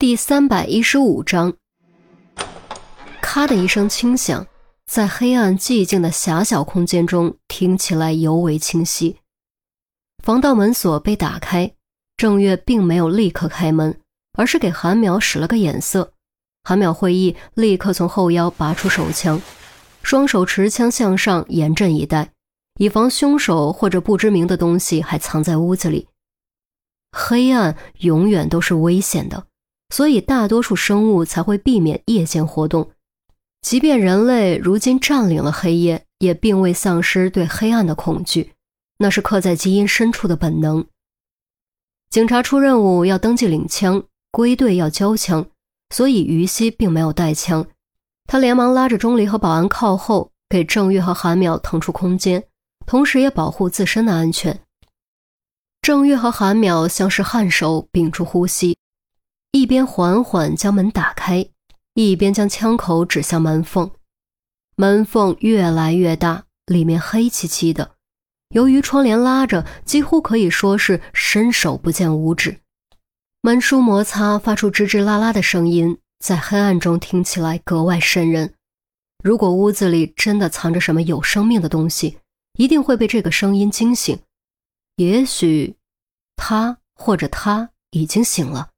第三百一十五章，咔的一声轻响，在黑暗寂静的狭小空间中听起来尤为清晰。防盗门锁被打开，郑月并没有立刻开门，而是给韩淼使了个眼色。韩淼会意，立刻从后腰拔出手枪，双手持枪向上，严阵以待，以防凶手或者不知名的东西还藏在屋子里。黑暗永远都是危险的。所以，大多数生物才会避免夜间活动。即便人类如今占领了黑夜，也并未丧失对黑暗的恐惧，那是刻在基因深处的本能。警察出任务要登记领枪，归队要交枪，所以于西并没有带枪。他连忙拉着钟离和保安靠后，给郑月和韩淼腾出空间，同时也保护自身的安全。郑月和韩淼像是颔首，屏住呼吸。一边缓缓将门打开，一边将枪口指向门缝。门缝越来越大，里面黑漆漆的。由于窗帘拉着，几乎可以说是伸手不见五指。门书摩擦发出吱吱啦啦的声音，在黑暗中听起来格外瘆人。如果屋子里真的藏着什么有生命的东西，一定会被这个声音惊醒。也许，他或者他已经醒了。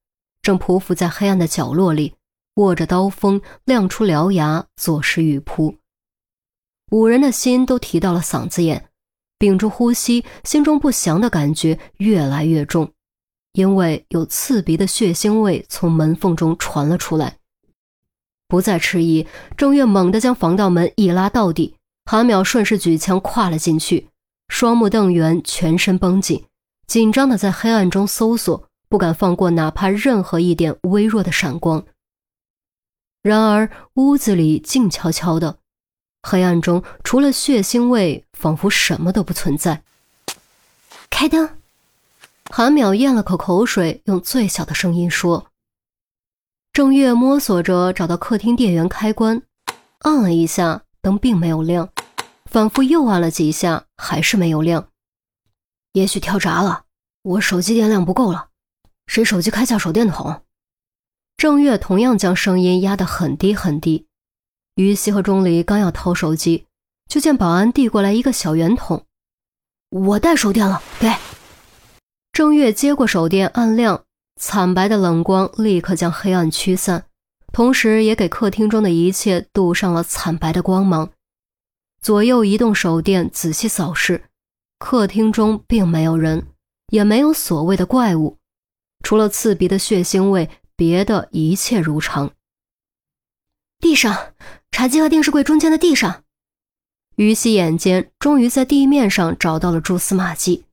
正匍匐在黑暗的角落里，握着刀锋，亮出獠牙，作势欲扑。五人的心都提到了嗓子眼，屏住呼吸，心中不祥的感觉越来越重，因为有刺鼻的血腥味从门缝中传了出来。不再迟疑，郑月猛地将防盗门一拉到底，韩淼顺势举枪跨了进去，双目瞪圆，全身绷紧，紧张的在黑暗中搜索。不敢放过哪怕任何一点微弱的闪光。然而屋子里静悄悄的，黑暗中除了血腥味，仿佛什么都不存在。开灯。韩淼咽了口口水，用最小的声音说：“郑月摸索着找到客厅电源开关，按了一下，灯并没有亮，反复又按了几下，还是没有亮。也许跳闸了，我手机电量不够了。”谁手机开下手电筒？郑月同样将声音压得很低很低。于西和钟离刚要掏手机，就见保安递过来一个小圆筒。我带手电了，给。郑月接过手电，按亮，惨白的冷光立刻将黑暗驱散，同时也给客厅中的一切镀上了惨白的光芒。左右移动手电，仔细扫视，客厅中并没有人，也没有所谓的怪物。除了刺鼻的血腥味，别的一切如常。地上，茶几和电视柜中间的地上，于西眼尖，终于在地面上找到了蛛丝马迹。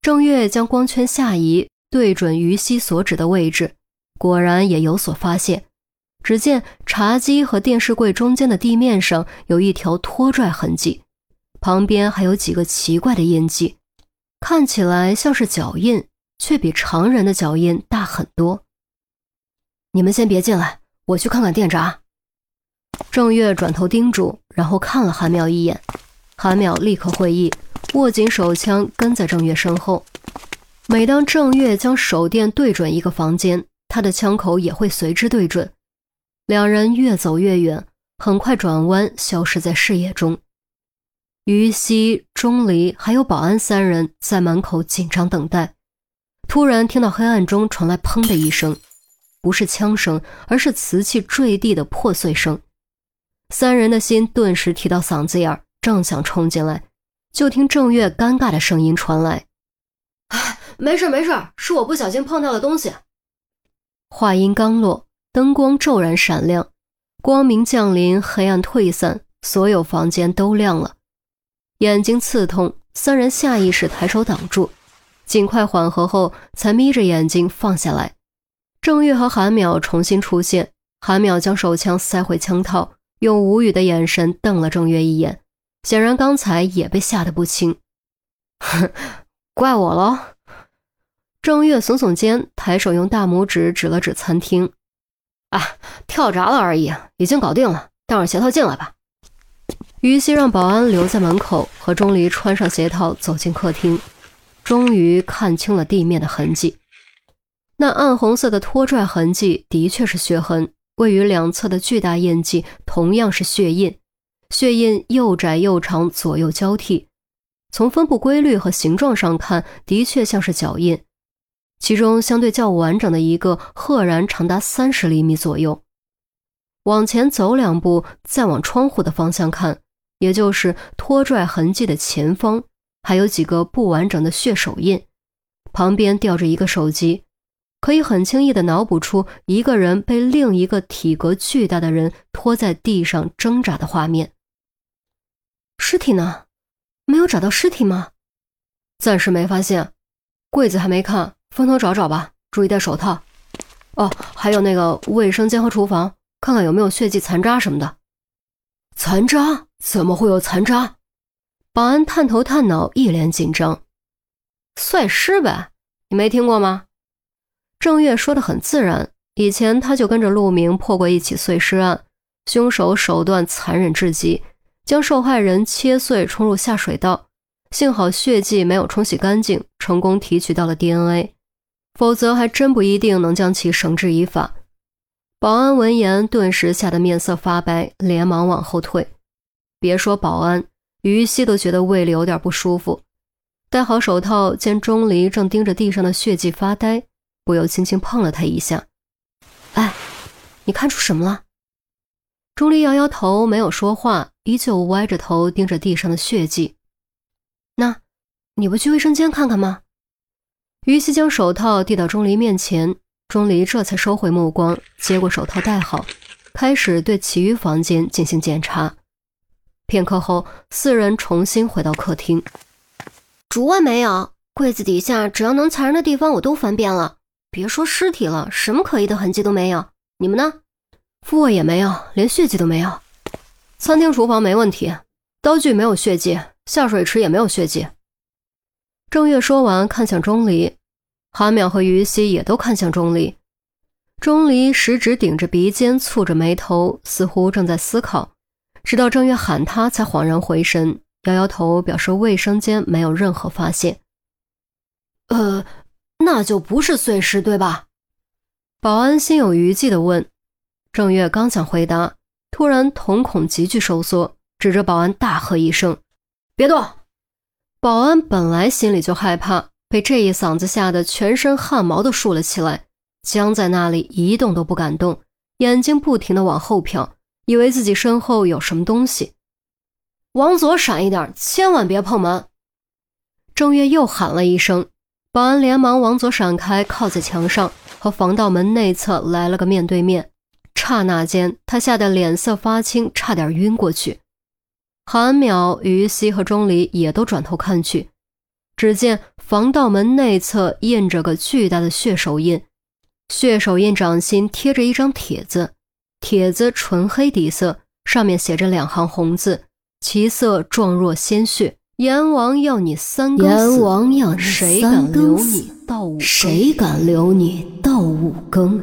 郑月将光圈下移，对准于西所指的位置，果然也有所发现。只见茶几和电视柜中间的地面上有一条拖拽痕迹，旁边还有几个奇怪的印记，看起来像是脚印。却比常人的脚印大很多。你们先别进来，我去看看电闸。郑月转头叮嘱，然后看了韩淼一眼。韩淼立刻会意，握紧手枪，跟在郑月身后。每当郑月将手电对准一个房间，他的枪口也会随之对准。两人越走越远，很快转弯，消失在视野中。于西、钟离还有保安三人在门口紧张等待。突然听到黑暗中传来“砰”的一声，不是枪声，而是瓷器坠地的破碎声。三人的心顿时提到嗓子眼儿，正想冲进来，就听郑月尴尬的声音传来：“哎，没事没事，是我不小心碰到了东西。”话音刚落，灯光骤然闪亮，光明降临，黑暗退散，所有房间都亮了。眼睛刺痛，三人下意识抬手挡住。尽快缓和后，才眯着眼睛放下来。郑月和韩淼重新出现，韩淼将手枪塞回枪套，用无语的眼神瞪了郑月一眼，显然刚才也被吓得不轻。哼，怪我喽。郑月耸耸肩，抬手用大拇指指了指餐厅：“啊，跳闸了而已，已经搞定了。带上鞋套进来吧。”于西让保安留在门口，和钟离穿上鞋套走进客厅。终于看清了地面的痕迹，那暗红色的拖拽痕迹的确是血痕，位于两侧的巨大印记同样是血印，血印又窄又长，左右交替。从分布规律和形状上看，的确像是脚印。其中相对较完整的一个，赫然长达三十厘米左右。往前走两步，再往窗户的方向看，也就是拖拽痕迹的前方，还有几个不完整的血手印，旁边吊着一个手机，可以很轻易地脑补出一个人被另一个体格巨大的人拖在地上挣扎的画面。尸体呢？没有找到尸体吗？暂时没发现，柜子还没看。分头找找吧，注意戴手套。哦，还有那个卫生间和厨房，看看有没有血迹残渣什么的。残渣？怎么会有残渣？保安探头探脑，一脸紧张。碎尸呗，你没听过吗？郑月说的很自然，以前他就跟着陆明破过一起碎尸案，凶手手段残忍至极，将受害人切碎冲入下水道，幸好血迹没有冲洗干净，成功提取到了 DNA。否则还真不一定能将其绳之以法。保安闻言，顿时吓得面色发白，连忙往后退。别说保安，于西都觉得胃里有点不舒服。戴好手套，见钟离正盯着地上的血迹发呆，不由轻轻碰了他一下。“哎，你看出什么了？”钟离摇摇头，没有说话，依旧歪着头盯着地上的血迹。“那，你不去卫生间看看吗？”于西将手套递到钟离面前，钟离这才收回目光，接过手套戴好，开始对其余房间进行检查。片刻后，四人重新回到客厅。主卧没有，柜子底下只要能藏人的地方我都翻遍了，别说尸体了，什么可疑的痕迹都没有。你们呢？副卧也没有，连血迹都没有。餐厅、厨房没问题，刀具没有血迹，下水池也没有血迹。郑月说完，看向钟离，韩淼和于西也都看向钟离。钟离食指顶着鼻尖，蹙着眉头，似乎正在思考。直到郑月喊他，才恍然回神，摇摇头，表示卫生间没有任何发现。呃，那就不是碎尸，对吧？保安心有余悸地问。郑月刚想回答，突然瞳孔急剧收缩，指着保安大喝一声：“别动！”保安本来心里就害怕，被这一嗓子吓得全身汗毛都竖了起来，僵在那里一动都不敢动，眼睛不停地往后瞟，以为自己身后有什么东西。往左闪一点，千万别碰门！郑月又喊了一声，保安连忙往左闪开，靠在墙上，和防盗门内侧来了个面对面。刹那间，他吓得脸色发青，差点晕过去。韩淼、于西和钟离也都转头看去，只见防盗门内侧印着个巨大的血手印，血手印掌心贴着一张帖子，帖子纯黑底色，上面写着两行红字，其色状若鲜血。阎王要你三更阎王要你谁敢留你到五？谁敢留你到五更？